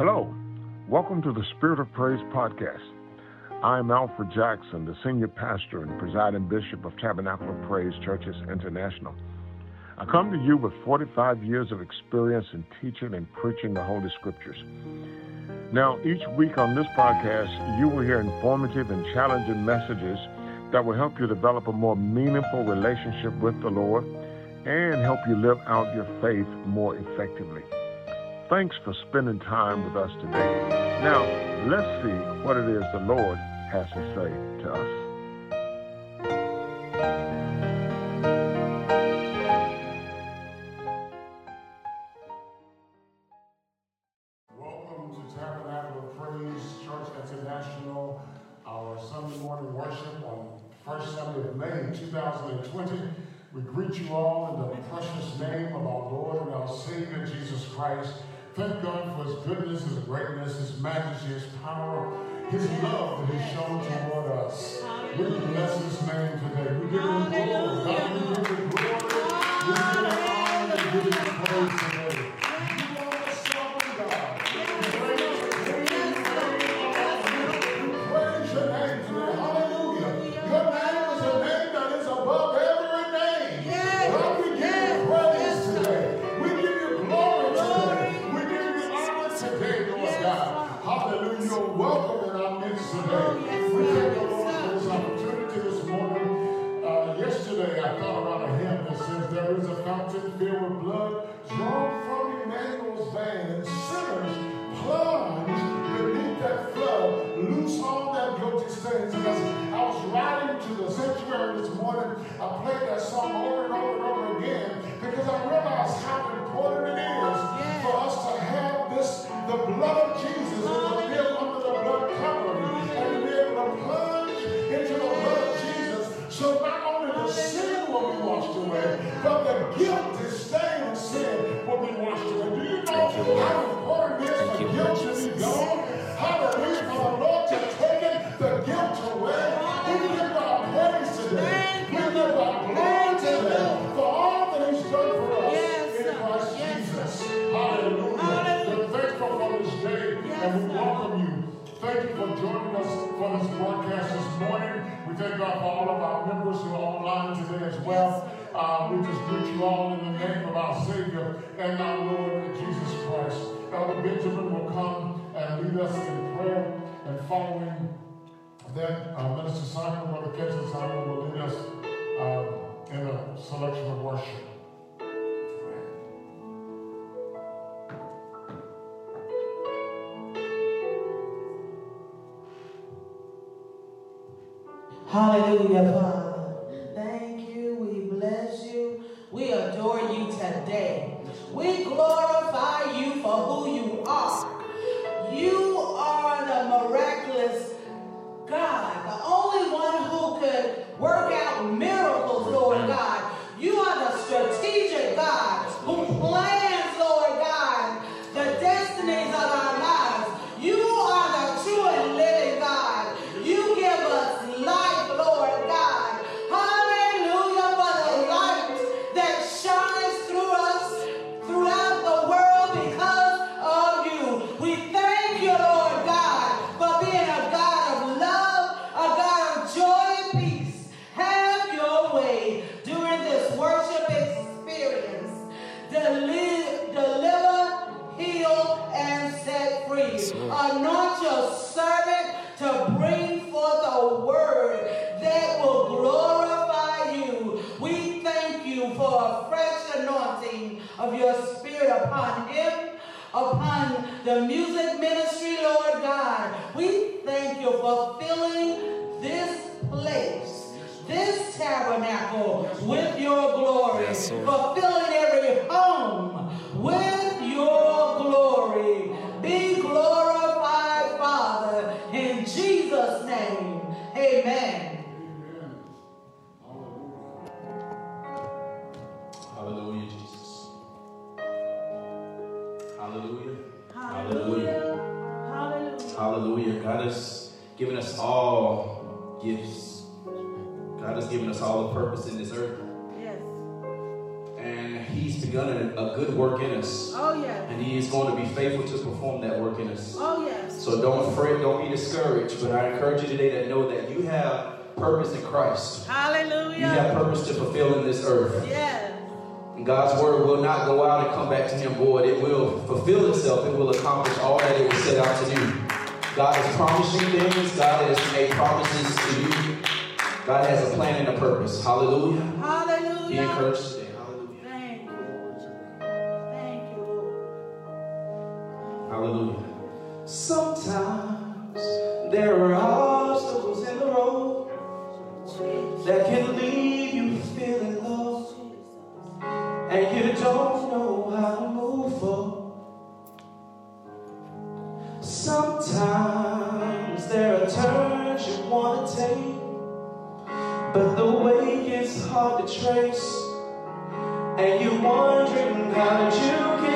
Hello, welcome to the Spirit of Praise podcast. I'm Alfred Jackson, the senior pastor and presiding bishop of Tabernacle of Praise Churches International. I come to you with 45 years of experience in teaching and preaching the Holy Scriptures. Now, each week on this podcast, you will hear informative and challenging messages that will help you develop a more meaningful relationship with the Lord and help you live out your faith more effectively. Thanks for spending time with us today. Now, let's see what it is the Lord has to say to us. Welcome to Tabernacle of Praise Church International, our Sunday morning worship on first Sunday of May 2020. We greet you all in the precious name of our Lord and our Savior Jesus Christ. Thank God for his goodness, his greatness, his majesty, his power, his love that he's shown toward us. We bless his name today. We give him glory. God, we give him glory. We give him honor. We give him praise today. Song Minister Simon, Brother Kenton Simon will lead us um, in a selection of worship. Hallelujah, Father. Thank you. We bless you. We adore you today. We glorify you for who you are. You are the miraculous God, the only one who could work out miracles, Lord God. You are the strategic God who plans, Hallelujah, Jesus. Hallelujah. Hallelujah. Hallelujah. God has given us all gifts. God has given us all the purpose in this earth. Yes. And He's begun a, good work in us. Oh, yes. And He is going to be faithful to perform that work in us. Oh, yes. So don't don't be discouraged. But I encourage you today to know that you have purpose in Christ. Hallelujah. You have purpose to fulfill in this earth. Yes. And God's word will not go out and come back to him void. It will fulfill itself. It will accomplish all that it was set out to do. God has promised you things. God has made promises to you. God has a plan and a purpose. Hallelujah. Hallelujah. Be encouraged. Hallelujah. Sometimes there are obstacles in the road that can leave you feeling lost and you don't know how to move on. Sometimes there are turns you want to take, but the way gets hard to trace, and you're wondering how you can.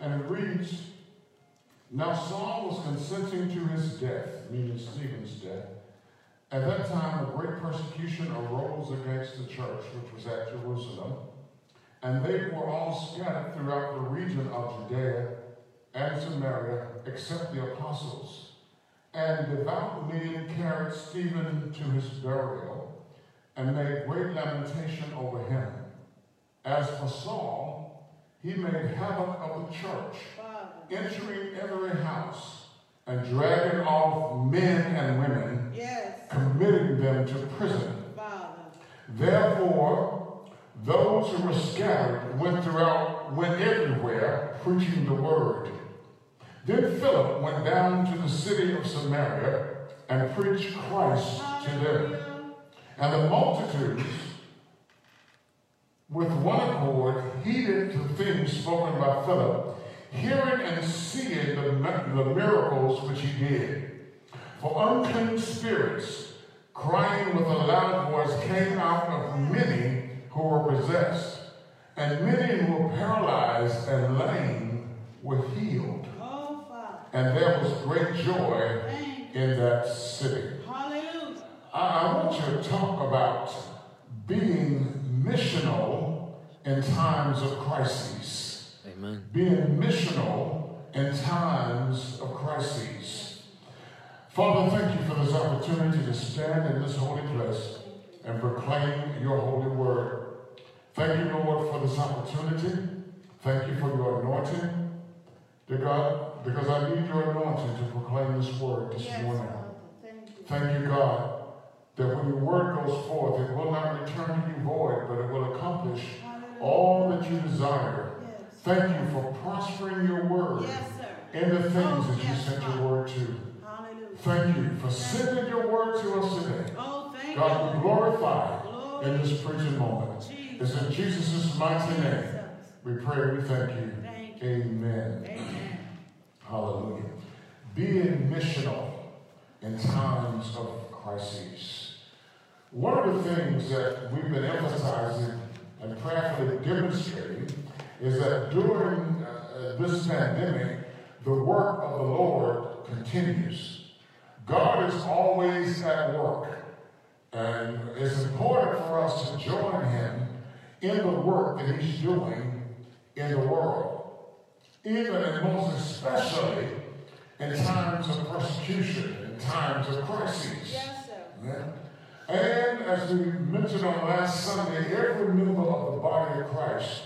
It reads, Now Saul was consenting to his death, meaning Stephen's death. At that time, a great persecution arose against the church, which was at Jerusalem. And they were all scattered throughout the region of Judea and Samaria, except the apostles. And devout men carried Stephen to his burial and made great lamentation over him. As for Saul, he made havoc of the church, entering every house and dragging off men and women, Yes, committing them to prison. Therefore, those who were scattered went throughout, went everywhere, preaching the word. Then Philip went down to the city of Samaria and preached Christ to them. And the multitudes, with one accord, heeded the things spoken by Philip, hearing and seeing the, the miracles which he did. For unclean spirits, crying with a loud voice, came out of many who were possessed, and many who were paralyzed and lame were healed. Oh. And there was great joy in that city. Hallelujah. I, I want you to talk about being missional in times of crises. Amen. Being missional in times of crises. Father, thank you for this opportunity to stand in this holy place and proclaim your holy word. Thank you, Lord, for this opportunity. Thank you for your anointing. Dear God, because I need your anointing to proclaim this word this Yes, morning. Thank you. Thank you, God, that when your word goes forth, it will not return to you void, but it will accomplish all that you desire. Yes. Thank you for prospering your word Yes, in the things Oh, that you sent your word to. Hallelujah. Thank you for sending your word to us today. Oh, thank God, be glorified Glory. in this preaching moment. Jesus. It's in Jesus' mighty name. Jesus. We pray, we thank you. Thank you. Amen. Amen. Hallelujah. Being missional in times of crises. One of the things that we've been emphasizing and prayerfully demonstrating is that during uh, this pandemic, the work of the Lord continues. God is always at work, and it's important for us to join Him in the work that He's doing in the world even and most especially in times of persecution, in times of crises. Yes, sir. Amen. And as we mentioned on last Sunday, every member of the body of Christ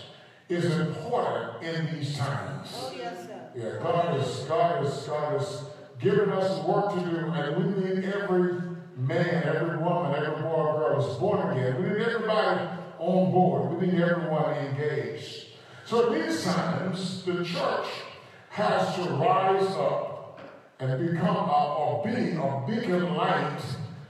is important in these times. Oh, yes, sir. Yeah, God is God is God is giving us work to do, and we need every man, every woman, every boy or girl that's born again. We need everybody on board. We need everyone engaged. So at these times, the church has to rise up and become a, or be a beacon light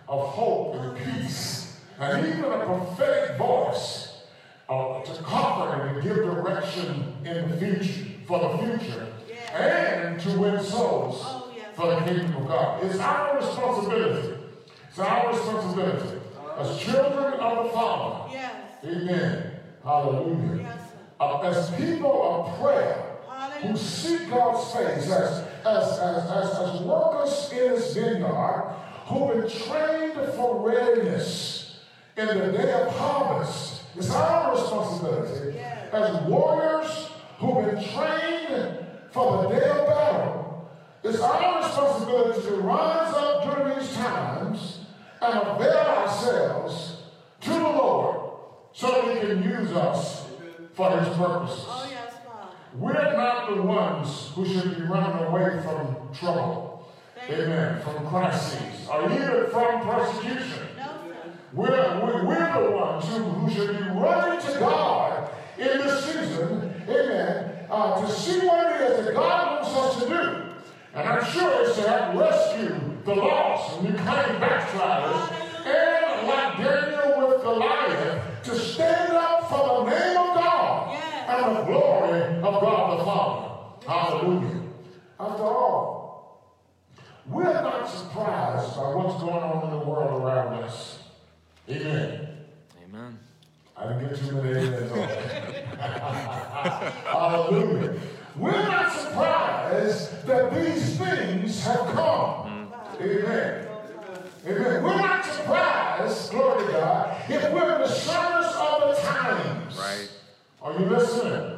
of hope and peace, and even a prophetic voice uh, to comfort and to give direction in the future, for the future, and to win souls Oh, yes. for the kingdom of God. It's our responsibility. It's our responsibility as children of the Father. Yes. Amen. Hallelujah. Yes. Uh, as people of prayer who seek God's face, as, as, as, as, as workers in his vineyard who've been trained for readiness in the day of harvest. It's our responsibility as warriors who've been trained for the day of battle. It's our responsibility to rise up during these times and avail ourselves to the Lord so that He can use us for His purposes. Oh, yes. We're not the ones who should be running away from trouble. Amen. From crises or even from persecution. We're, we're, we're the ones who, who should be running to God in this season, amen, uh, to see what it is that God wants us to do. And I'm sure it's to help rescue the lost and reclaim backsliders, and like Daniel with Goliath, to stand up for the name of God the Father. Hallelujah. After all, we're not surprised by what's going on in the world around us. Amen. Amen. I didn't get too many amens on that. Hallelujah. we're not surprised that these things have come. Amen. Amen. We're not surprised, glory to God, if we're in the service of the times. Right. Are you listening?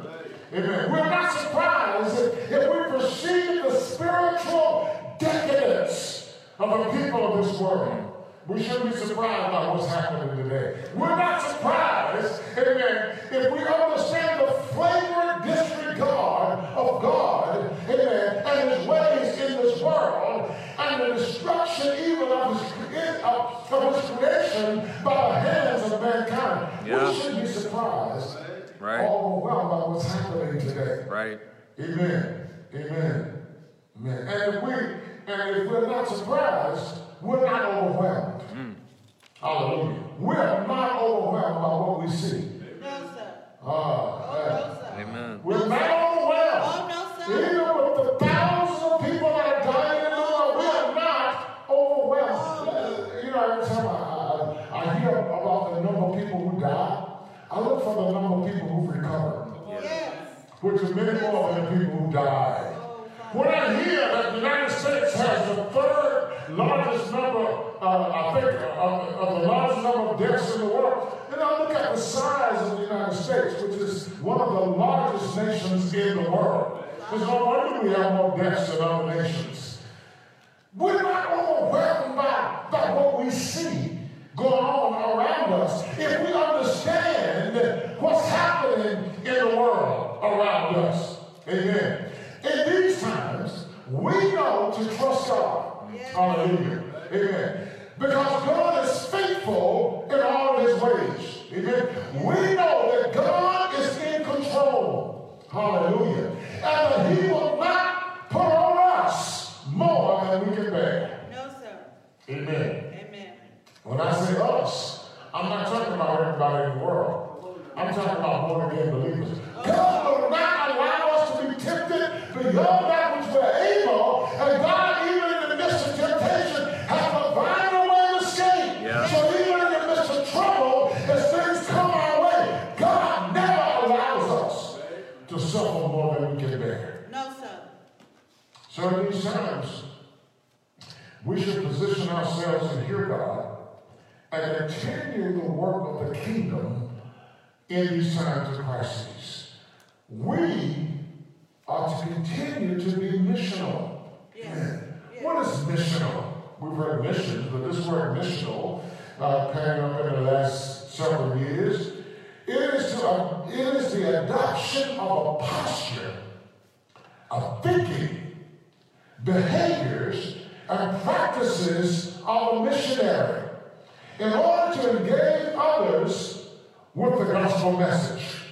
Amen. We're not surprised if, we perceive the spiritual decadence of the people of this world. We shouldn't be surprised by what's happening today. We're not surprised, amen, if we understand the flagrant disregard of God, amen, and his ways in this world, and the destruction even of his, of, of his creation by the hands of mankind. Yeah. We shouldn't be surprised Right. overwhelmed by what's happening today. Right. Amen. Amen. Amen. And if we and if we're not surprised, we're not overwhelmed. Hallelujah. We're not overwhelmed by what we see. No, sir. Uh, which is many more than people who died. When I hear that the United States has the third largest number, uh, I think, of, of the largest number of deaths in the world, then I look at the size of the United States, which is one of the largest nations in the world. There's no wonder we have more deaths than other nations. We're not overwhelmed by, by what we see going on around us if we understand what's happening in the world around us. Amen. In these times, we know to trust God. Hallelujah. Amen. Because God is faithful in all of his ways. Amen. We know that God is in control. Hallelujah. And that he will not put on us more than we can bear. No, sir. Amen. Amen. When I say us, I'm not talking about everybody in the world. I'm talking about born again believers. God will not allow us to be tempted beyond that which we're able, and God, even in the midst of temptation, has provided a way of escape. Yeah. So even in the midst of trouble, as things come our way, God never allows us to suffer more than we can bear. No, sir. So in these times, we should position ourselves to hear God and continue the work of the kingdom in these times of crises. We are to continue to be missional. Yes. Yes. What is missional? We've heard missions, but this word missional uh, came up in the last several years. It is, to, uh, it is the adoption of a posture of thinking, behaviors, and practices of a missionary in order to engage others with the gospel message.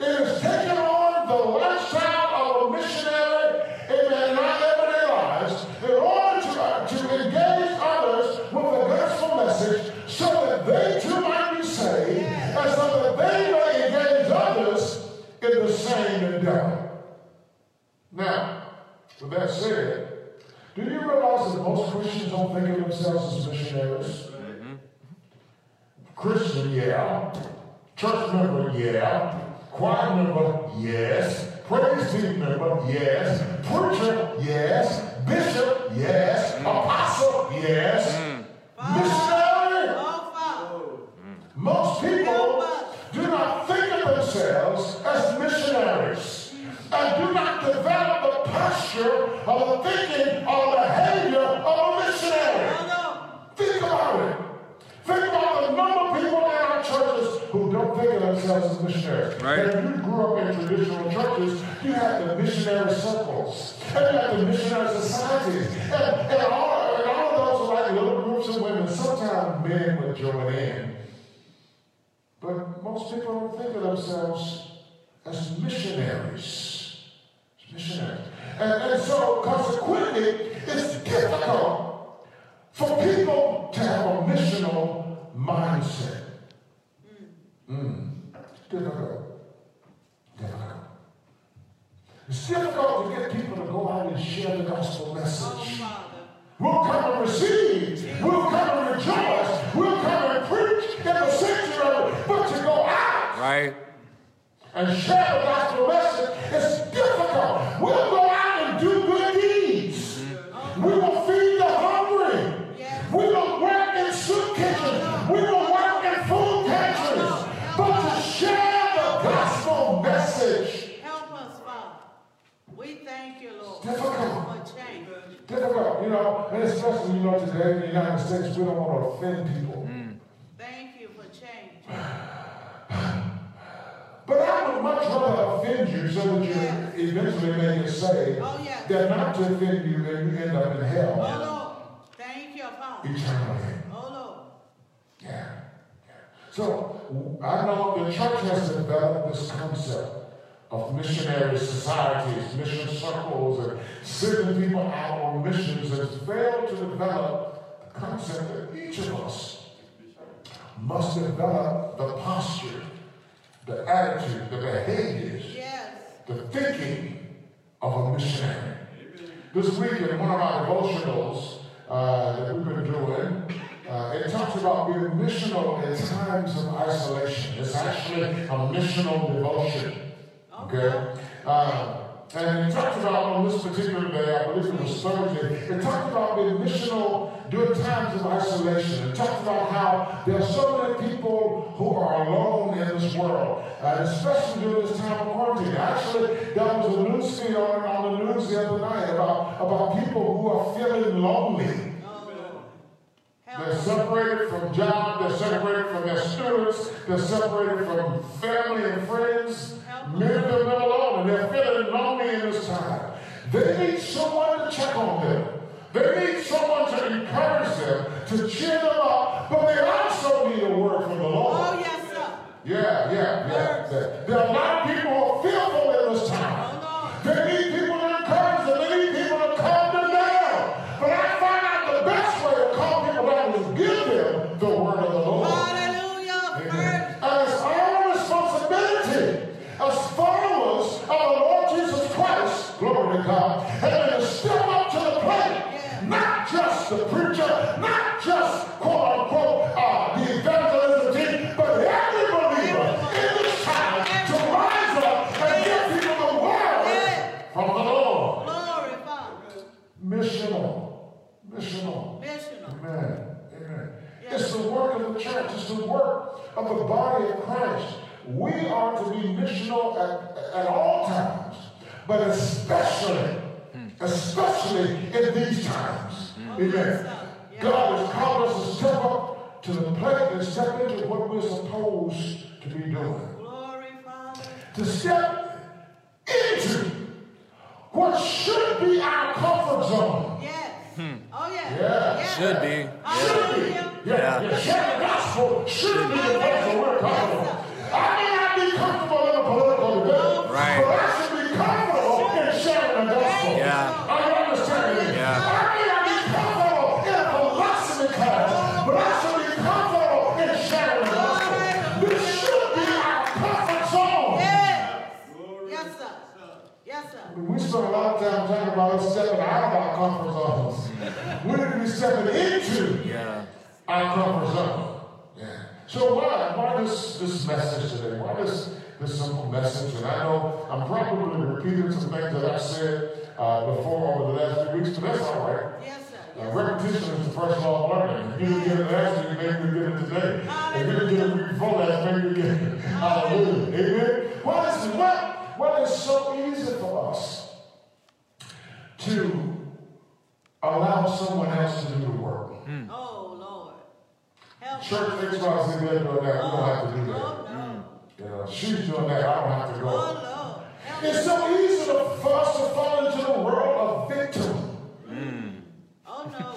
It is taking on the lifestyle of a missionary, amen, in our everyday lives, in order to, to engage others with the gospel message so that they too might be saved and so that they may engage others in the same endeavor. Now, with that said, do you realize that most Christians don't think of themselves as missionaries? Mm-hmm. Christian, yeah. Church member, yeah. Choir member, yes. Praise team member, yes. Preacher, yes. Bishop, yes. Apostle, yes. Missionary, Oh, Father. Mm. most people do not think of themselves as missionaries and do not develop the posture of the thinking or behavior of a missionary. Think about it. Think about the number of people churches who don't think of themselves as missionaries. Right. And if you grew up in traditional churches, you had the missionary circles, and you had the missionary societies, and, and, all, and all of those were like little groups of women. Sometimes men would join in. But most people don't think of themselves as missionaries. As missionaries. And, and so, consequently, it's difficult for people to have a missional mindset. Mm. Difficult. Difficult. It's difficult to get people to go out and share the gospel Oh, message. We'll come and receive. We'll come and rejoice. We'll come and preach in the sanctuary. But to go out Right. and share the gospel message, it's offend people. Mm. Thank you for change. But I would much rather offend you so that you eventually may get saved Oh, yeah. than not to offend you and you end up in Oh, hell Lord. Thank you, Father. eternally. Oh, Lord. Yeah. yeah. So I know the church has developed this concept of missionary societies, mission circles, and sending people out on missions and failed to develop the concept that each of us must develop the posture, the attitude, the behaviors, Yes. the thinking of a missionary. This week in one of our devotionals uh, that we've been doing, uh, it talks about being missional in times of isolation. It's actually a missional devotion. Okay? Uh, and it talks about on this particular day, I believe it was Thursday, it talked about being missional during times of isolation. It talked about how there are so many people who are alone in this world, and especially during this time of quarantine. Actually, there was a news feed on, on the news the other night about, about people who are feeling lonely. They're separated from job, they're separated from their students, they're separated from family and friends. Of them live alone and they're feeling lonely in this time. They need someone to check on them. They need someone to encourage them, to cheer them up, but they also need a word from the Lord. Oh, yes, sir. Yeah, yeah, yeah. There- There gospel this message today? Why this this simple message? And I know I'm probably repeating some things that I've said uh, before over the last few weeks, but that's all right. Yes, sir. Uh, repetition is the first law of learning. If you didn't get it last week, maybe you get it today. If you didn't get it before last, maybe you get it. Hallelujah. Amen. Why is what what is so easy for us to allow someone else to do the work? Oh, Lord. Help Church thinks about us, they're doing that. We don't have to do that. Oh, no. Yeah, she's doing that. I don't have to Oh, go. Help It's so easy to, for us to fall into the world of victim mm. Oh, no.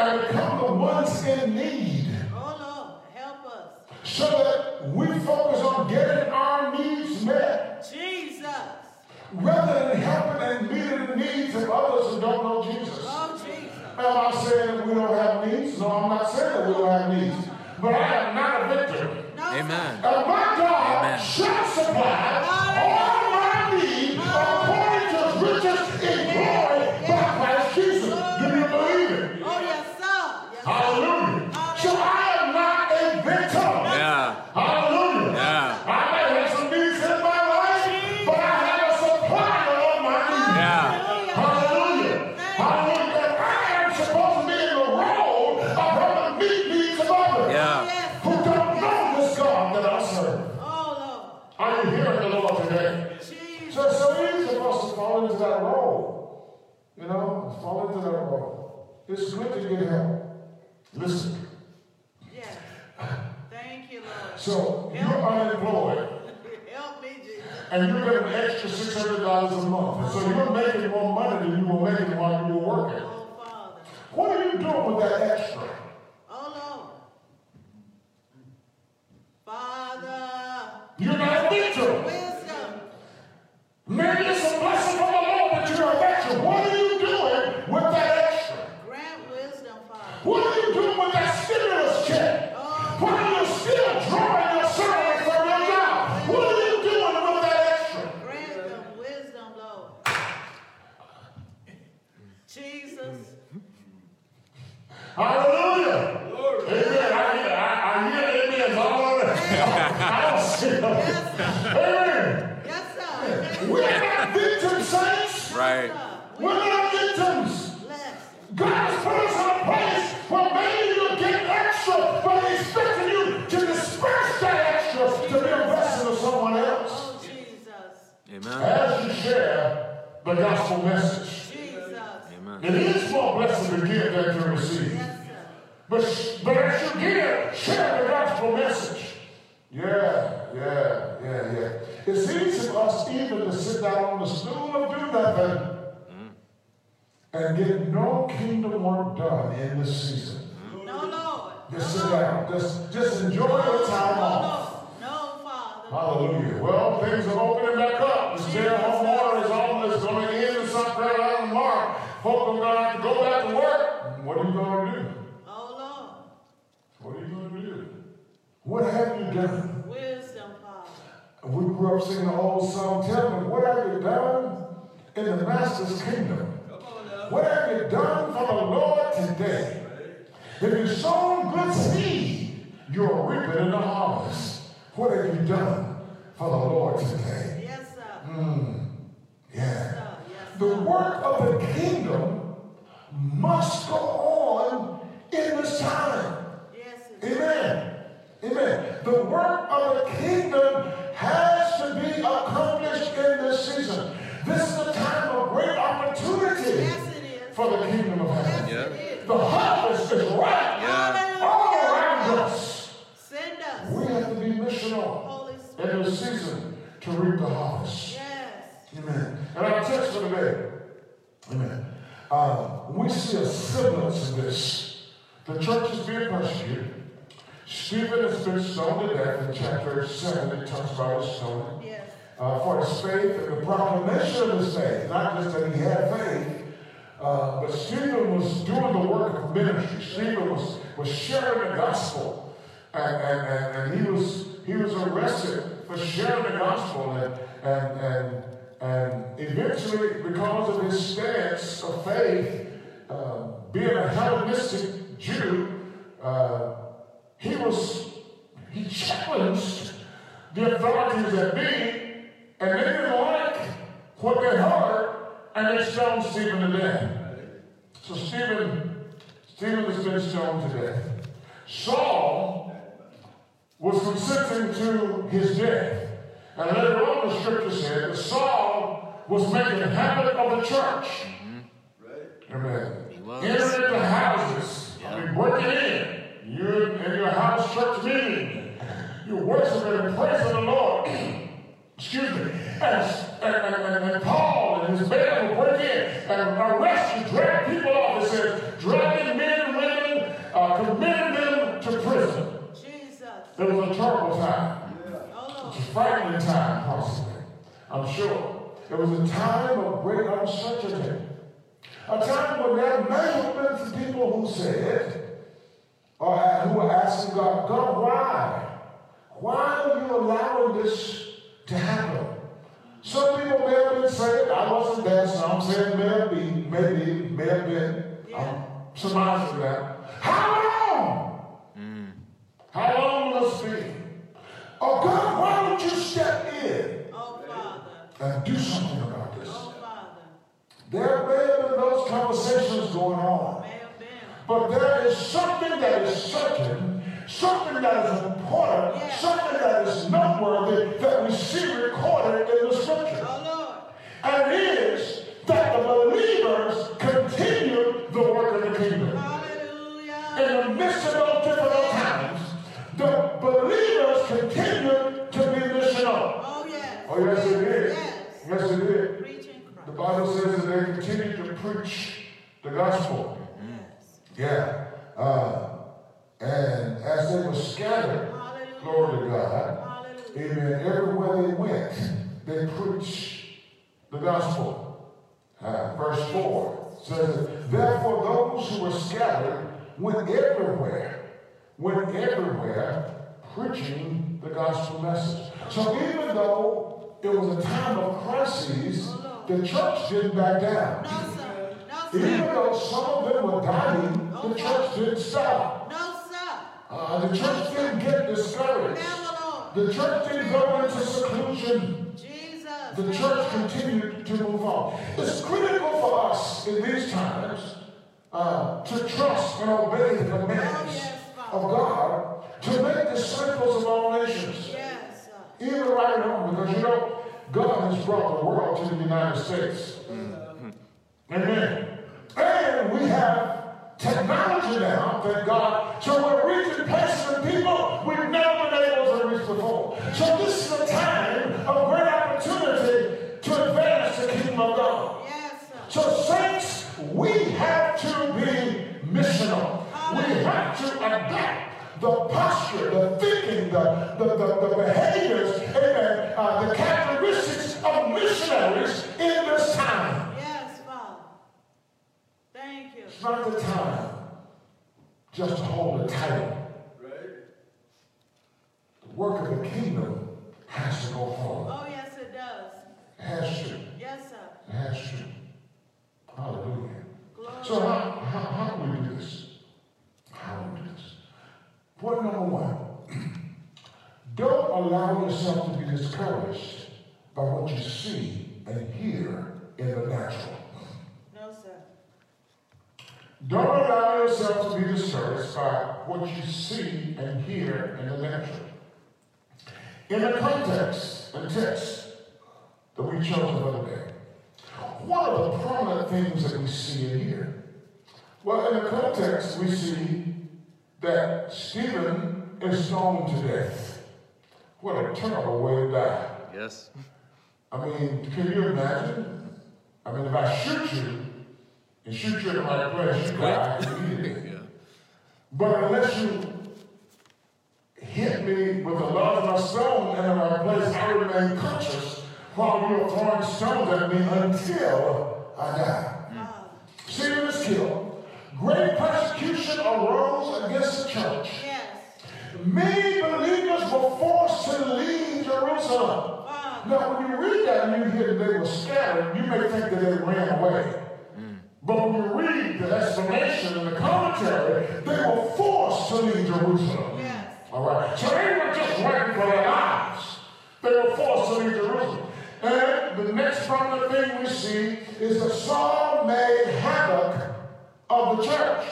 and become the ones in need. Oh, Lord. Help us. so that we focus on getting our needs met Jesus. rather than helping and meeting the needs of others who don't know Jesus. Oh, Jesus. Am I saying we don't have needs? No, I'm not saying that we don't have needs. But I am not a victim. No. Amen. And my God Amen. shall supply all It's good to get help. Listen. Yes. Thank you, Lord. So you're unemployed Help me, Jesus. and you're getting an extra six hundred dollars a month. So you're making more money than you were making while you were working. Oh, Father. What are you doing with that extra? Oh, Lord. Father. You're not a victim. Wisdom. Maybe it's a blessing from the Lord, but you're a victim. What are you reap the harvest. Yes. Amen. And our text for today, amen. Uh, we see a semblance of this. The church is being persecuted. Stephen has been stoned to death in chapter 7. It talks about his stoning Yes. uh, for his faith and the proclamation of his faith. Not just that he had faith, uh, but Stephen was doing the work of ministry. Stephen was, was sharing the gospel. And, and, and, and he was he was arrested for sharing the gospel and and and and eventually because of his stance of faith, uh, being a Hellenistic Jew, uh, he was he challenged the authorities at me, and they didn't like what they heard, and they stoned Stephen to death. So Stephen, Stephen has been stoned to death. Saul was consenting to his death. And later on the scripture said that Saul was making a habit of the church. Mm-hmm. Right. Amen. He was. Entering into houses. I mean, breaking in. You in your house church meeting. You're worshiping and praising the Lord. Excuse me. And, and, and, and, and Paul and his band will break in and arrest you, drag people off. It says, dragging It was a terrible time. Oh, It's a frightening time, possibly. I'm sure. It was a time of great uncertainty. A time when there have been some people who said, or who were asking God, God, why? Why are you allowing this to happen? Some people may have been saying, I wasn't there, so I'm saying may have been, maybe, may have been. I'm surmising that. How? How long will us be? Oh God, why don't you step in oh, and do something about this? Oh, There may have been those conversations going on. But there is something that is certain, something that is important, yeah. something that is noteworthy that we see recorded in the scripture. Oh, and it is that the believers continue the work of the kingdom. Hallelujah. In the midst of preach the gospel. Yes. Yeah. Uh, and as they were scattered, Hallelujah. glory to God, Hallelujah. amen, everywhere they went, they preached the gospel. Uh, verse 4 says, Therefore those who were scattered went everywhere, went everywhere preaching the gospel message. So even though it was a time of crises, the church didn't back down. No, sir. No, Even though some of them were dying, the church didn't stop. No, sir. Uh, the church didn't get discouraged. Never, Lord. The church didn't go into seclusion. Jesus. The church continued to move on. It's critical for us in these times uh, to trust and obey the commands of God to make disciples of all nations. Yes, sir. Even right at home, because you know, God has brought the world to the United States. Amen. And we have technology now that God, so we're reaching places and people we've never been able to reach before. So this is a time of great opportunity to advance the kingdom of God. Yes. So saints, we have to be missional. We have to adapt the posture, the thinking, the, the, the, the behaviors, amen, uh, the characteristics of missionaries in this time. Yes, Father. Thank you. It's not the time just to hold a title. The work of the kingdom has to go forward. Oh, yes, it does. It has to. Yes, sir. It has to. Hallelujah. Glory. So how, how, how do we do this? How do we do this? Point number one, don't allow yourself to be discouraged by what you see and hear in the natural. Don't allow yourself to be discouraged by what you see and hear in the natural. In the context and text that we chose the other day, what are the prominent things that we see and hear? Well, in the context, we see that Stephen is stoned to death. What a terrible way to die. Yes. I mean, can you imagine? I mean, if I shoot you and shoot you in the right place, you die. Yeah. But unless you hit me with a large stone in the right place, I remain conscious while you are throwing stones at me until I die. Father. Stephen is killed. Great persecution arose against the church. Yes. Many believers were forced to leave Jerusalem. Father. Now, when you read that and you hear that they were scattered, you may think that they ran away. But when you read the explanation and the commentary, they were forced to leave Jerusalem. Yes. All right. So they were just waiting for their lives. They were forced to leave Jerusalem. And the next prominent thing we see is that Saul made havoc of the church.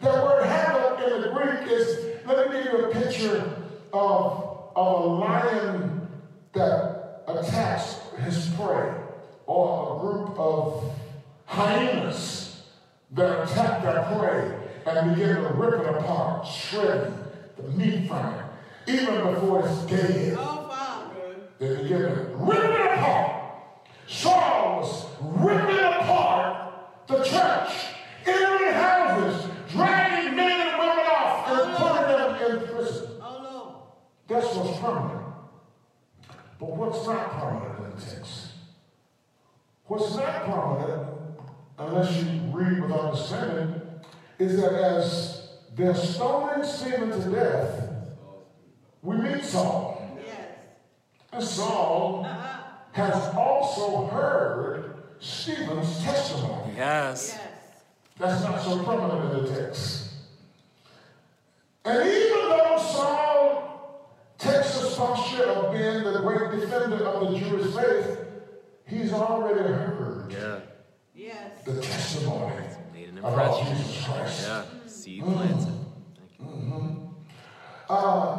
The word havoc in the Greek is, let me give you a picture of, of a lion that attacks his prey, or a group of hyenas that attack their prey and begin to rip it apart, shredding the meat from it, even before it's dead. Oh, They begin to rip it apart. Saul was ripping apart the church, entering houses, dragging men and women off, and putting them in prison. Oh, Lord. That's what's permanent. But what's not permanent in the text? What's not permanent, unless you read with understanding, is that as they're stoning Stephen to death, we meet Saul. Yes. And Saul Uh-huh. has also heard Stephen's testimony. Yes. Yes. That's not so prominent in the text. And even though Saul takes the posture of being the great defender of the Jewish faith, he's already heard Yeah. Yes. the testimony Made an about impression. Jesus Christ. Yeah. Seed planted. Thank you. Uh,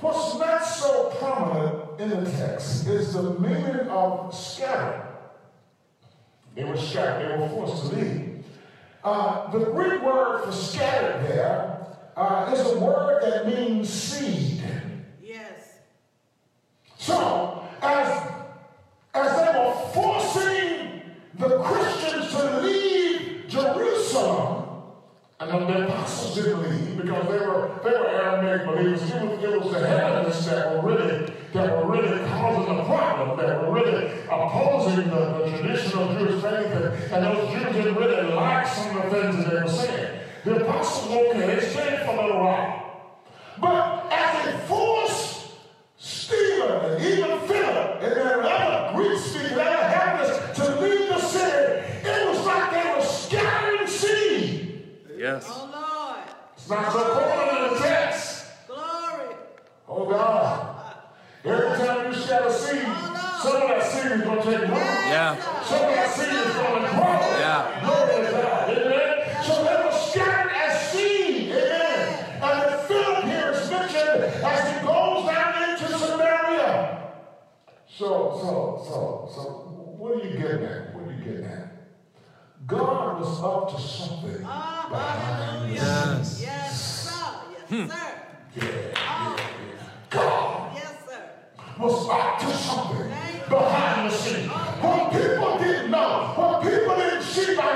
what's not so prominent in the text is the meaning of scattered. They were scattered, they were forced to leave. Uh, the Greek word for scattered there uh, is a word that means seed. Yes. So, as, as they were forcing the Christians to leave Jerusalem. And then the apostles didn't believe because they were they were Aramaic believers. It was, it was the Hellenists that were really that were really causing the problem, that were really opposing the, the traditional Jewish faith, and, and those Jews didn't really like some of the things that they were saying. The apostles okay, they stayed for a little while. But as they forced Stephen and even Philip and Yes. Oh, Lord. It's not so according to the text. Glory. Oh God. Every time you scatter seed, oh, some of that seed is going to take root. Yeah. Some of that seed is going to grow. Yeah. Glory to God. Amen. So they were scattered as seed. Amen. And then Philip here is mentioned as he goes down into Samaria. So, so, so, so, what are you getting at? What are you getting at? God was up to something Oh, behind the hallelujah. scenes. Yes, sir. Yes, sir. Yeah. Ah. God Yes, sir. was up to something behind the scenes. What people didn't know, what people didn't see by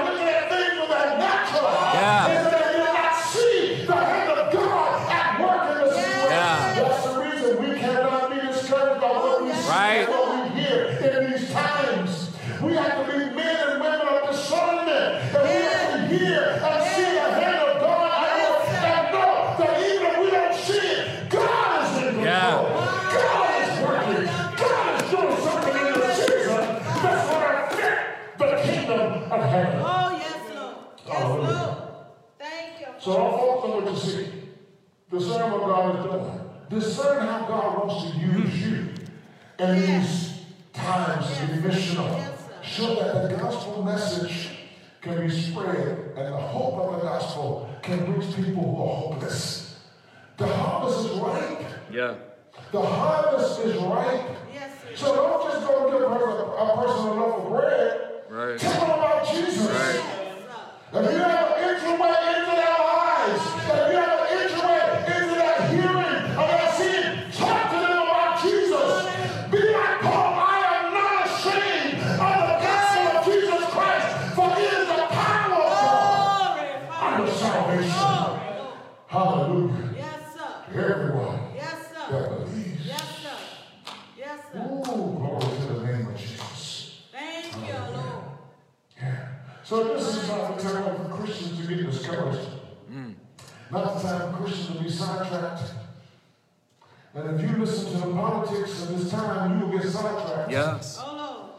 Discern how God wants to use hmm. you in these times to be missional. Yes. So that the gospel message can be spread and the hope of the gospel can reach people who are hopeless. The harvest is ripe. Yeah. The harvest is ripe. Yes, sir. So don't just go give a person a, person a loaf of bread. Right. Tell them about Jesus. Right. If you have an entryway into their lives, if you have an entryway into their hearing of their sin, talk to them about Jesus. Be like Paul, I am not ashamed of the gospel of Jesus Christ, for it is the power of God Glory. unto salvation. Glory. Hallelujah. Yes, sir. Everyone Yes, that sir. believes. Yes, sir. Yes, sir. Ooh, glory to the name of Jesus. Thank you, Lord. Yeah. So this is not the time for Christians to get discouraged. Not the time for Christians to be sidetracked. And if you listen to the politics of this time, you will get sidetracked. Yes. Oh, Lord.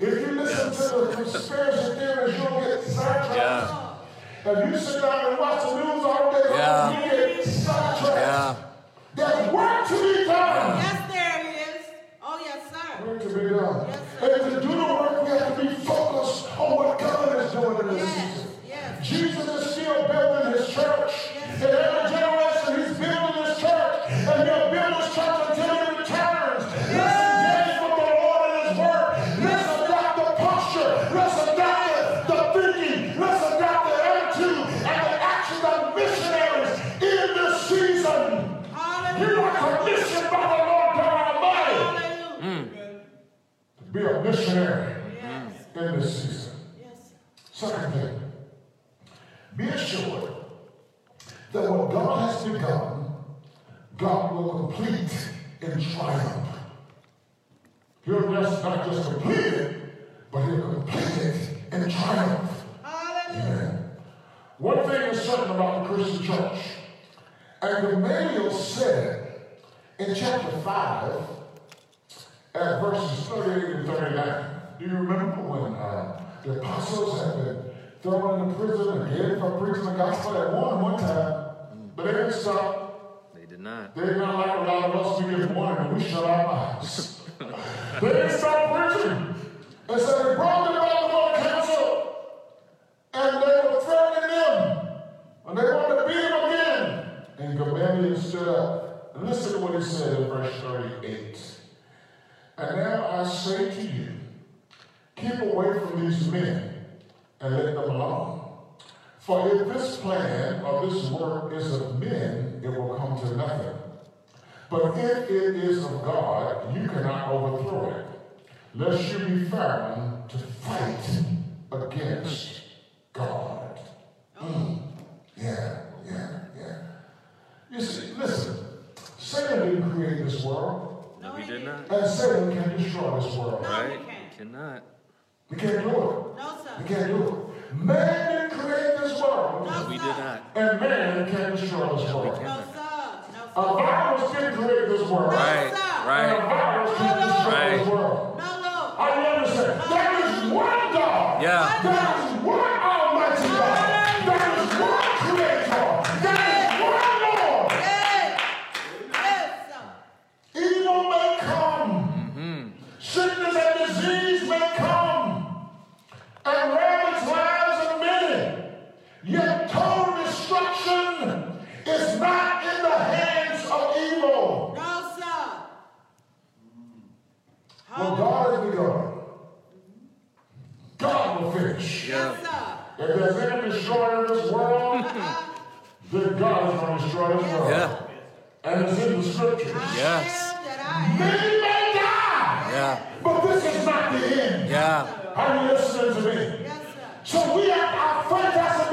If you listen to the conspiracy theories, you'll get sidetracked. Yeah. If you sit down and watch the news all day long, Yeah. you get sidetracked. Yeah. There's work to be done. Yes, there is. Oh, yes, sir. Work to be done. Yes, sir. and to do the work, we have to be focused on what God is doing in this Yes, season. yes. Jesus missionary Yes. in this season. Yes. Second thing, be assured that what God has begun, God will complete in triumph. He'll just not just complete it, but he'll complete it in triumph. Amen. One thing is certain about the Christian church, and Gamaliel said in chapter 5, at verses 38 and 39. Do you remember when uh, the apostles had been thrown into prison and again for preaching the gospel at one one time, but they didn't stop. They did not. They did not like a lot of us. We get warning and we shut our mouths. they didn't stop preaching. And so they brought these men and let them alone. For if this plan or this work is of men, it will come to nothing. But if it is of God, you cannot overthrow it, lest you be found to fight against God. Mm. Yeah, yeah, yeah. You see, listen, Satan didn't create this world. No, he did not. And Satan can destroy this world. No, right? He cannot. We can't do it. No, sir. We can't do it. Man didn't create this world. No, we did not. And man can't destroy this world. No, no, sir. A virus created create this world. Right, right. And a virus can destroy this world. No, no. I understand. That is one God. Yeah. There is one Yes, sir. If there's any destroyer in this world, then God is going to destroy this world. Yeah. And it's in the scriptures. Yes. Many may die. Yeah. But this is not the end. Yeah. Are you listening to me? Yes, sir. So we have our faith has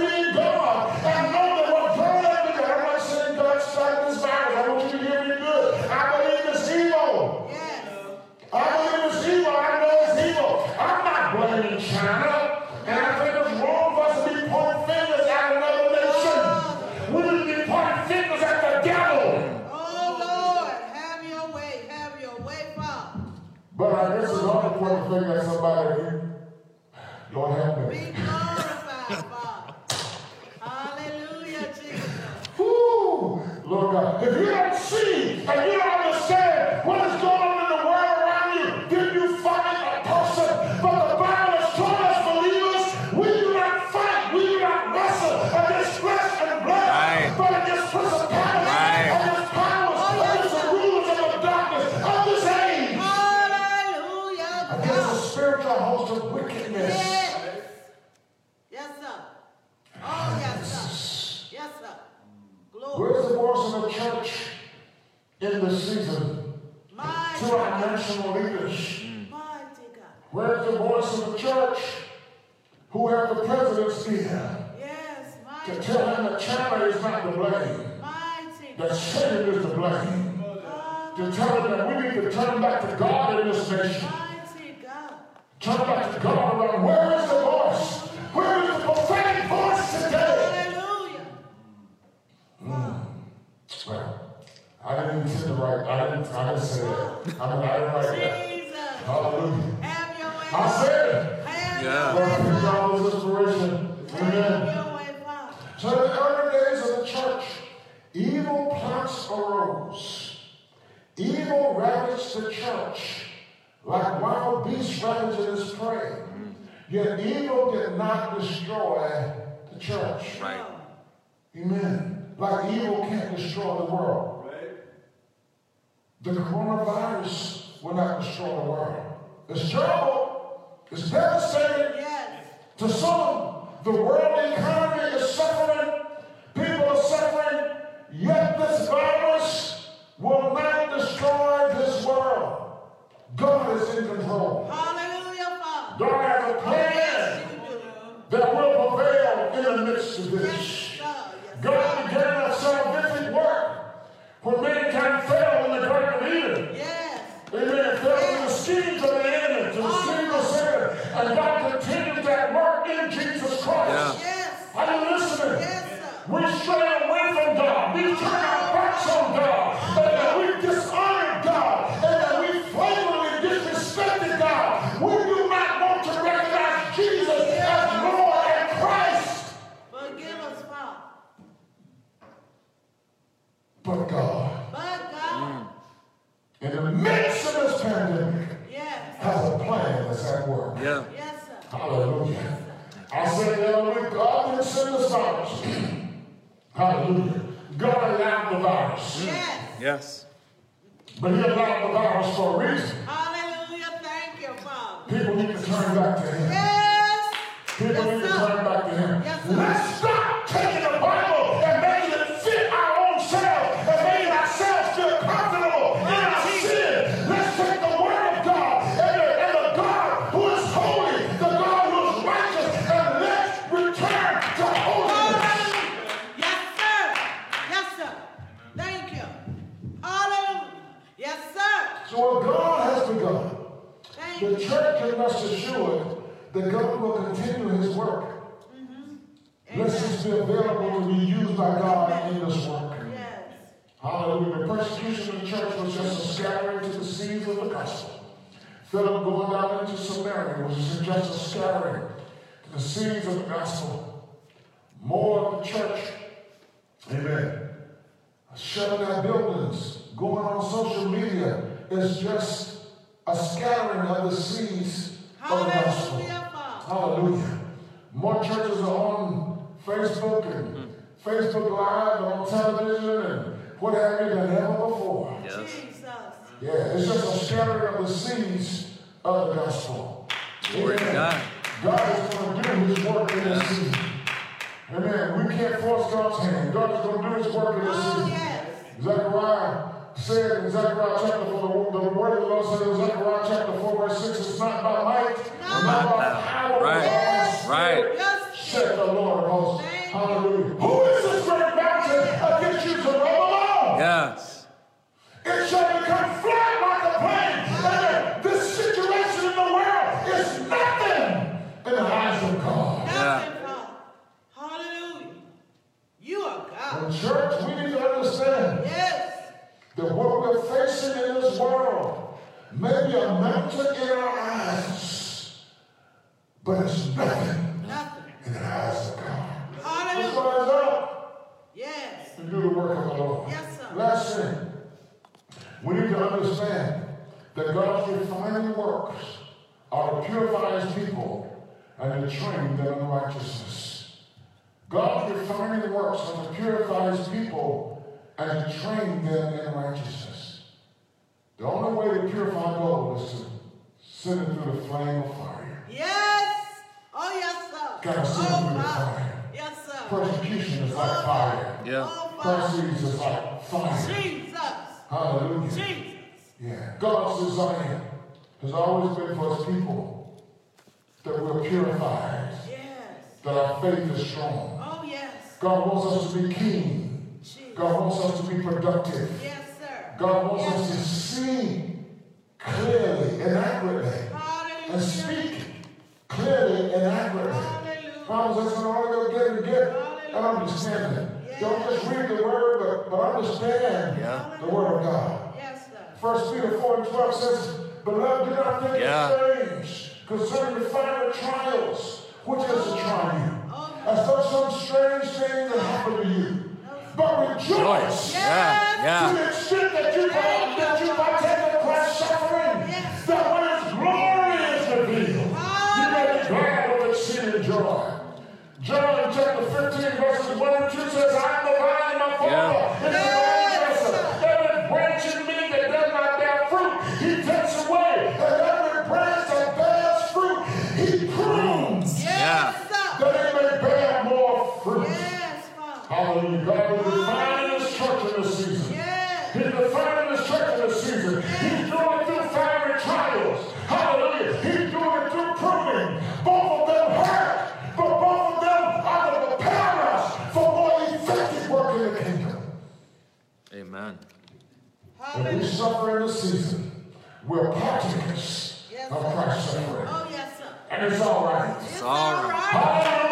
It's terrible. It's devastating. Yes. To some, the world economy is suffering. People are suffering. Yet this virus will not destroy this world. God is in control. Hallelujah, Father. God Yes. But he allowed the vows for a reason. Hallelujah. Thank you, Father. People need to turn back to him. Yes. People yes, need sir. to turn back to him. Yes, sir. Let's Philip going down into Samaria was just a scattering to the seeds of the gospel. More of the church. Amen. Shutting out buildings, going on social media is just a scattering of the seeds of the gospel. Hallelujah, Hallelujah. More churches are on Facebook and hmm. Facebook Live and on television and what have you than ever before. Yes. Jesus. Yeah, it's just a scattering of the seeds of the gospel. Glory to Amen. God. God is going to do his work in this season. Amen. We can't force God's hand. God is going to do his work in this Oh, season. yes. Zechariah said in Zechariah chapter 4, the, the word of the Lord said in Zechariah chapter 4, verse 6, it's not by might, No. not Not by by- power, right, but by my right. spirit, Yes. said the Lord of hosts. Hallelujah. Who is this great mountain against you to roll along? Yes. It shall become flat like a This situation in the world is nothing in the eyes of God. Hallelujah. You are God. And church, we need to understand Yes. that what we're facing in this world may be a mountain in our eyes, but it's nothing Nothing. in the eyes of God. Hallelujah. rise up Yes. and do the work of the Lord. Yes, sir. Last thing, we need to understand that God's refining works are to purify his people and to train them in righteousness. God's refining works are to purify his people and to train them in righteousness. The only way to purify gold is to send it through the flame of fire. Yes. Oh, yes, sir. Gotta send it Oh, through the fire. Yes, sir. Persecution is like oh, fire. Yeah. Oh, Father. Proceeds is like fire. Jesus. Hallelujah. Jesus. Yeah. God's design has always been for his people that we're purified, Yes. that our faith is strong. Oh, yes. God wants us to be keen. Jesus. God wants us to be productive. Yes, sir. God wants yes. us to see clearly and accurately Hallelujah. and speak clearly and accurately. Hallelujah. Bible says, in order to get it, get and understand it. Don't just read the word, but, but understand Yeah. the word of God. Yes. First Peter 4 and 12 says, Beloved, do not think Yeah. it strange concerning the fiery trials, which is to try you. Oh, As though some strange thing had happened to you. But rejoice Joyce. Yeah. to Yeah. the extent that you, that you partake If we suffer in the season, we're partakers Yes, of. Christ's suffering. Oh, yes, sir. And it's all right. It's all right. Hallelujah.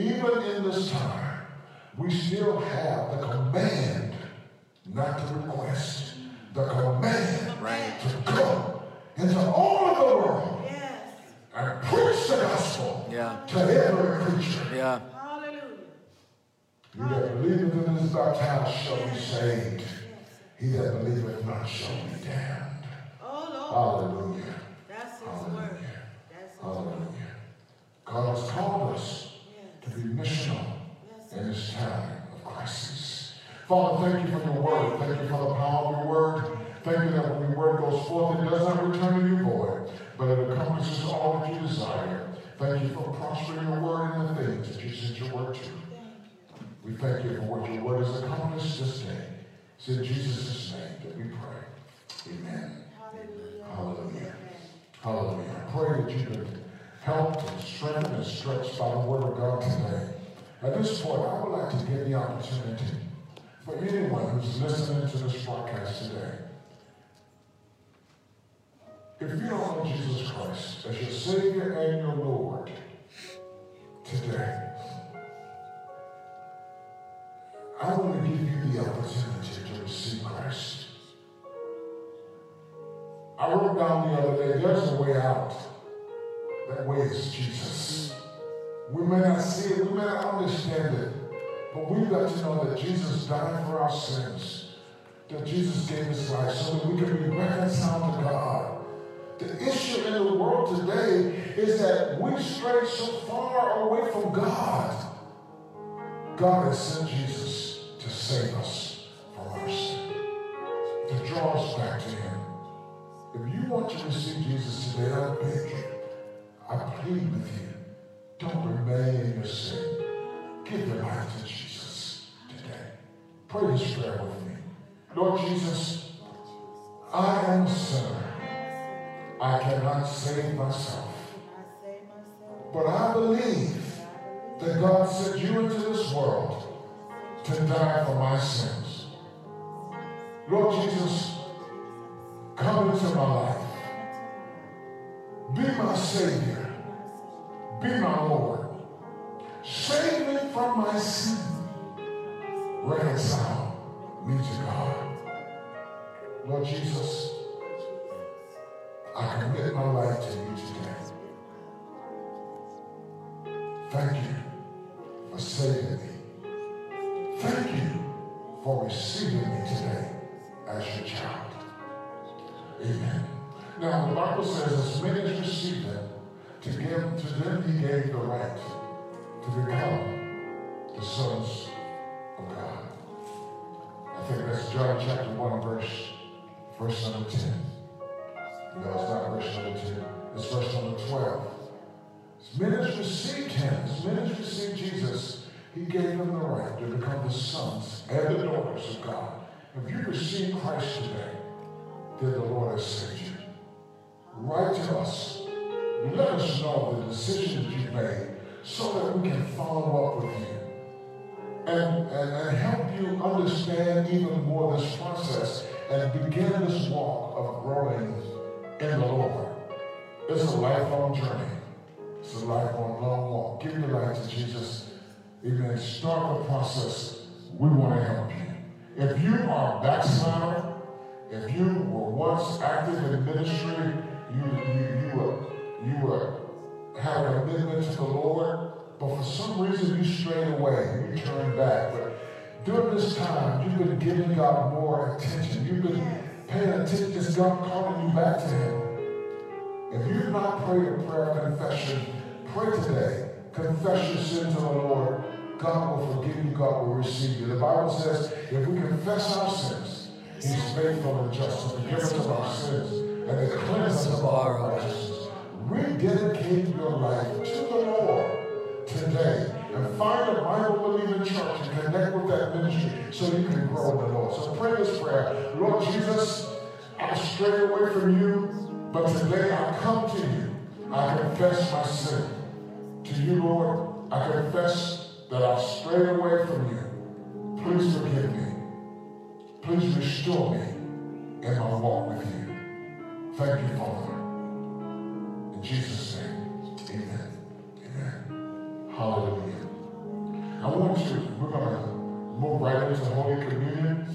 Even in this time, we still have the command, not the request. The command Right. to go into all of the world Yes. and preach the gospel Yeah. to every creature. Yeah. Hallelujah. He that believeth and is baptized shall be saved. he that believeth not shall be damned. Oh, Lord. Hallelujah. That's His Hallelujah. word. That's His word. Hallelujah. God has called us to be missional in this time of crisis. Father, thank you for your word. Thank you for the power of your word. Thank you that when your word goes forth, it does not return to you void, but it accomplishes all that you desire. Thank you for prospering your word in the things that you sent your word to. We thank you for what your word has accomplished this day. It's in Jesus' name that we pray. Amen. Hallelujah. Hallelujah. Hallelujah. I pray that you've been helped and strengthened and stretched by the word of God today. At this point, I would like to give the opportunity for anyone who's listening to this broadcast today. If you don't know Jesus Christ as your Savior and your Lord today, I want to give you the opportunity to receive Christ. I wrote down the other day, there's a way out. That way is Jesus. We may not see it, we may not understand it, but we've got to know that Jesus died for our sins, that Jesus gave his life so that we can be reconciled to God. The issue in the world today is that we stray so far away from God. God has sent Jesus to save us from our sin, to draw us back to him. If you want to receive Jesus today, I beg you, I plead with you, don't remain in your sin. Give your life to Jesus today. Pray this prayer with me. Lord Jesus, I am a sinner. I cannot save myself. But I believe that God sent you into this world to die for my sins. Lord Jesus, come into my life. Be my Savior. Be my Lord. Save me from my sin. Reconcile me to God. Lord Jesus, I commit my life to you today. Thank you for saving me. Thank you for receiving me today as your child. Amen. Now, the Bible says, as many as received him, to give to them he gave the right to become the sons of God. I think that's John chapter 1, verse, verse number 10. No, it's not verse number 10. It's verse number 12. As many as received him, as many as received Jesus, he gave them the right to become the sons and the daughters of God. If you receive Christ today, then the Lord has saved you. Write to us. Let us know the decisions you've made so that we can follow up with you and, and, and help you understand even more this process and begin this walk of growing in the Lord. It's a lifelong journey. It's a lifelong long walk. Give your life to Jesus. Amen. Start the process. We want to help you. If you are backslider, if you were once active in ministry, you you you were you were had a commitment to the Lord, but for some reason you strayed away, you turned back. But during this time, you've been giving God more attention. You've been paying attention. Is God calling you back to Him? If you've not prayed a prayer of confession, pray today. Confess your sin to the Lord. God will forgive you. God will receive you. The Bible says if we confess our sins, He's faithful and just to forgive us of our sins and cleanse of our righteousness. Rededicate your life to the Lord today and find a Bible believing church and connect with that ministry so you can grow in the Lord. So pray this prayer. Lord Jesus, I stray away from you, but today I come to you. I confess my sin. To you, Lord, I confess that I've strayed away from you. Please forgive me. Please restore me in my walk with you. Thank you, Father. In Jesus' name, amen. Amen. Hallelujah. I want you, we're going to move right into Holy Communion.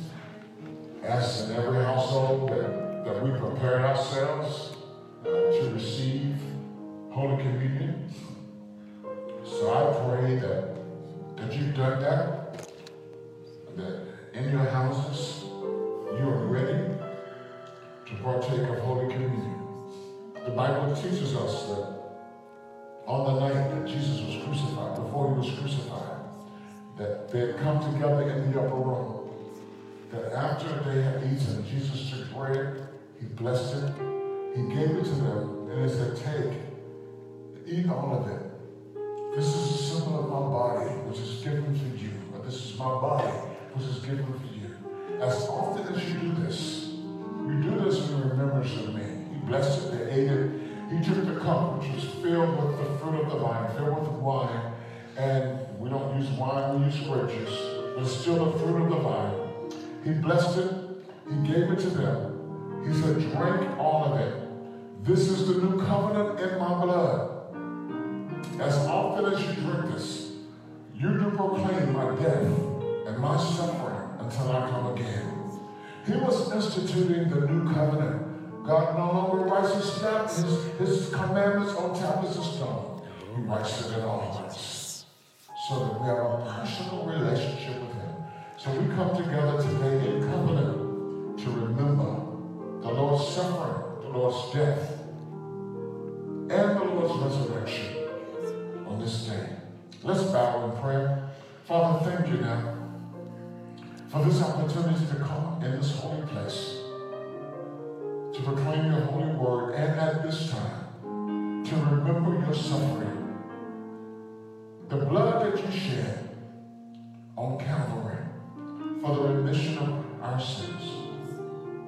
As in every household that, that we prepare ourselves uh, to receive Holy Communion. So I pray that, that you've done that, that in your houses, you are ready to partake of Holy Communion. The Bible teaches us that on the night that Jesus was crucified, before he was crucified, that they had come together in the upper room. That after they had eaten, Jesus took bread, he blessed it, he gave it to them, and he said, Take, eat all of it. This is a symbol of my body, which is given for you. Or this is my body, which is given for you. As often as you do this, you do this in remembrance of me. He blessed it, they ate it. He took the cup, which was filled with the fruit of the vine, filled with wine. And we don't use wine, we use grape juice, but still the fruit of the vine. He blessed it, he gave it to them. He said, Drink all of it. This is the new covenant in my blood. As often as you drink this, you do proclaim my death and my suffering until I come again. He was instituting the new covenant. God no longer writes his, stamp, his, his commandments on tablets of stone. He writes it in our hearts so that we have a personal relationship with him. So we come together today in covenant to remember the Lord's suffering, the Lord's death, and the Lord's resurrection on this day. Let's bow in prayer. Father, thank you now for this opportunity to come in this holy place to proclaim your holy word and at this time to remember your suffering, the blood that you shed on Calvary for the remission of our sins.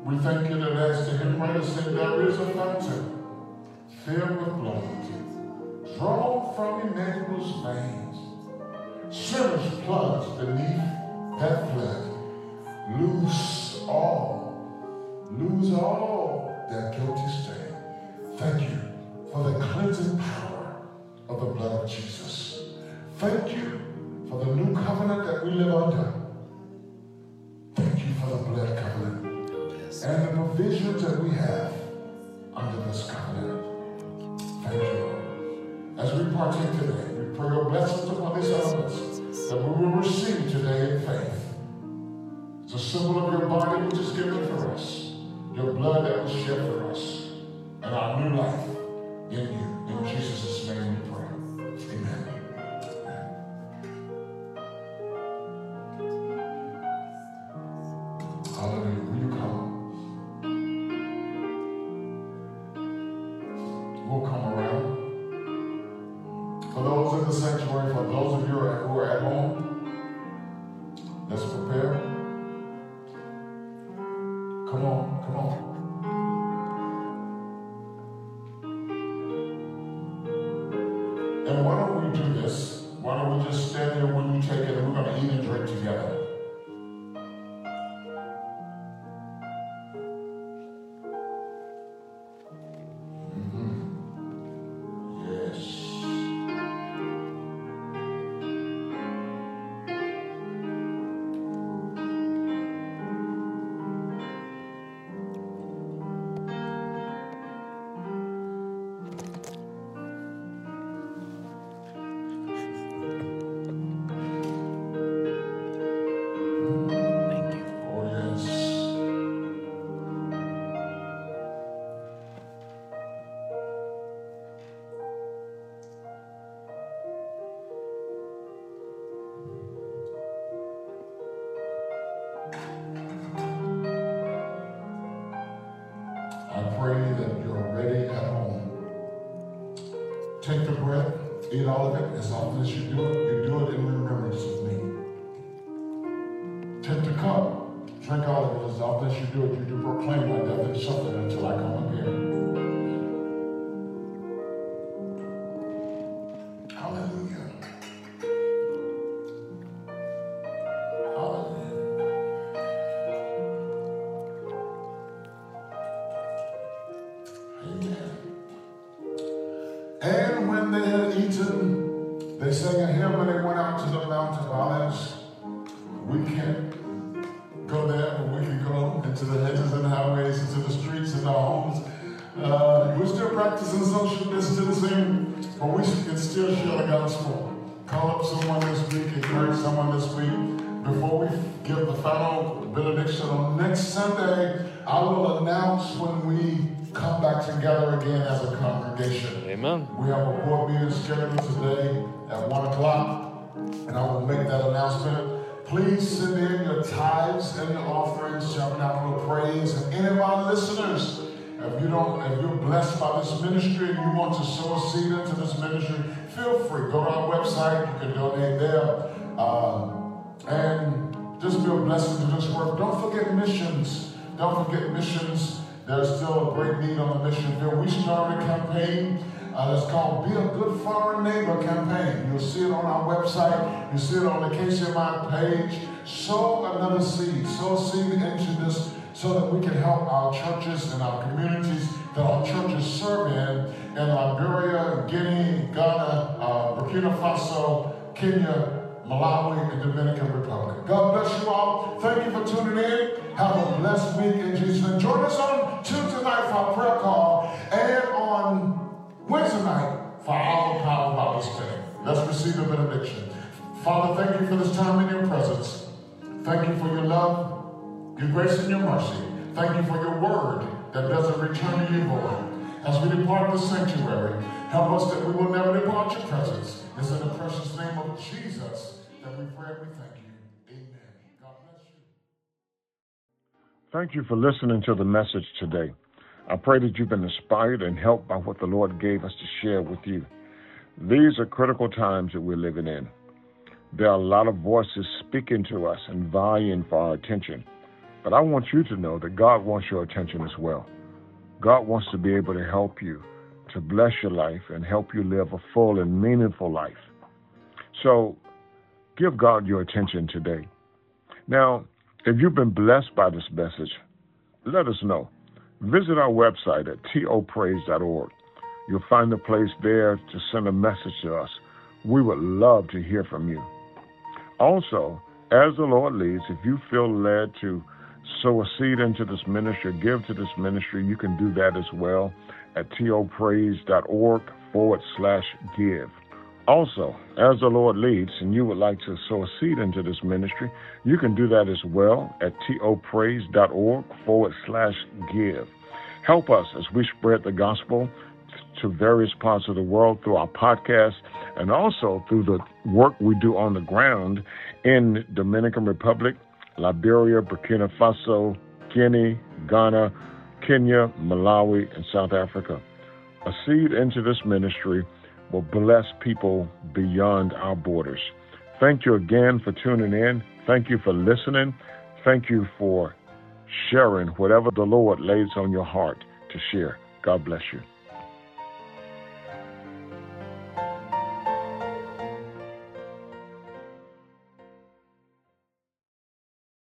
We thank you that as the hymn writer said, there is a fountain filled with blood drawn from Emmanuel's veins. Sinners plunged beneath that flood. Lose all, lose all their guilty stain. Thank you for the cleansing power of the blood of Jesus. Thank you for the new covenant that we live under. Thank you for the blood covenant and the provisions that we have under this covenant. Thank you, As we partake today, we pray your blessings upon these elements that we will receive today in faith. Symbol of your body which is given for us, your blood that was shed for us, and our new life in you. In Jesus' name as you do it. You do it in remembrance of me. Take the cup, drink all of it as often as you do it. You do proclaim my death and suffering until I come again. Blessed by this ministry and you want to sow a seed into this ministry, feel free. Go to our website. You can donate there. Um, and just be a blessing to this work. Don't forget missions. Don't forget missions. There's still a great need on the mission field. We started a campaign uh, called Be a Good Foreign Neighbor campaign. You'll see it on our website. You see it on the KCMI page. Sow another seed. Sow seed into this so that we can help our churches and our communities that our churches serve in in Liberia, Guinea, Ghana, uh, Burkina Faso, Kenya, Malawi, and Dominican Republic. God bless you all. Thank you for tuning in. Have a blessed week in Jesus. And join us on Tuesday night for our prayer call and on Wednesday night for our Power Bible study. Let's receive the benediction. Father, thank you for this time in your presence. Thank you for your love your grace and your mercy. Thank you for your word that doesn't return to you void. As we depart the sanctuary, help us that we will never depart your presence. It's in the precious name of Jesus that we pray we thank you. Amen. God bless you. Thank you for listening to the message today. I pray that you've been inspired and helped by what the Lord gave us to share with you. These are critical times that we're living in. There are a lot of voices speaking to us and vying for our attention. But I want you to know that God wants your attention as well. God wants to be able to help you, to bless your life, and help you live a full and meaningful life. So give God your attention today. Now, if you've been blessed by this message, let us know. Visit our website at topraise.org. You'll find a place there to send a message to us. We would love to hear from you. Also, as the Lord leads, if you feel led to sow a seed into this ministry, give to this ministry, you can do that as well at topraise.org forward slash give. Also, as the Lord leads and you would like to sow a seed into this ministry, you can do that as well at topraise.org forward slash give. Help us as we spread the gospel to various parts of the world through our podcast and also through the work we do on the ground in Dominican Republic, Liberia, Burkina Faso, Guinea, Ghana, Kenya, Malawi, and South Africa. A seed into this ministry will bless people beyond our borders. Thank you again for tuning in. Thank you for listening. Thank you for sharing whatever the Lord lays on your heart to share. God bless you.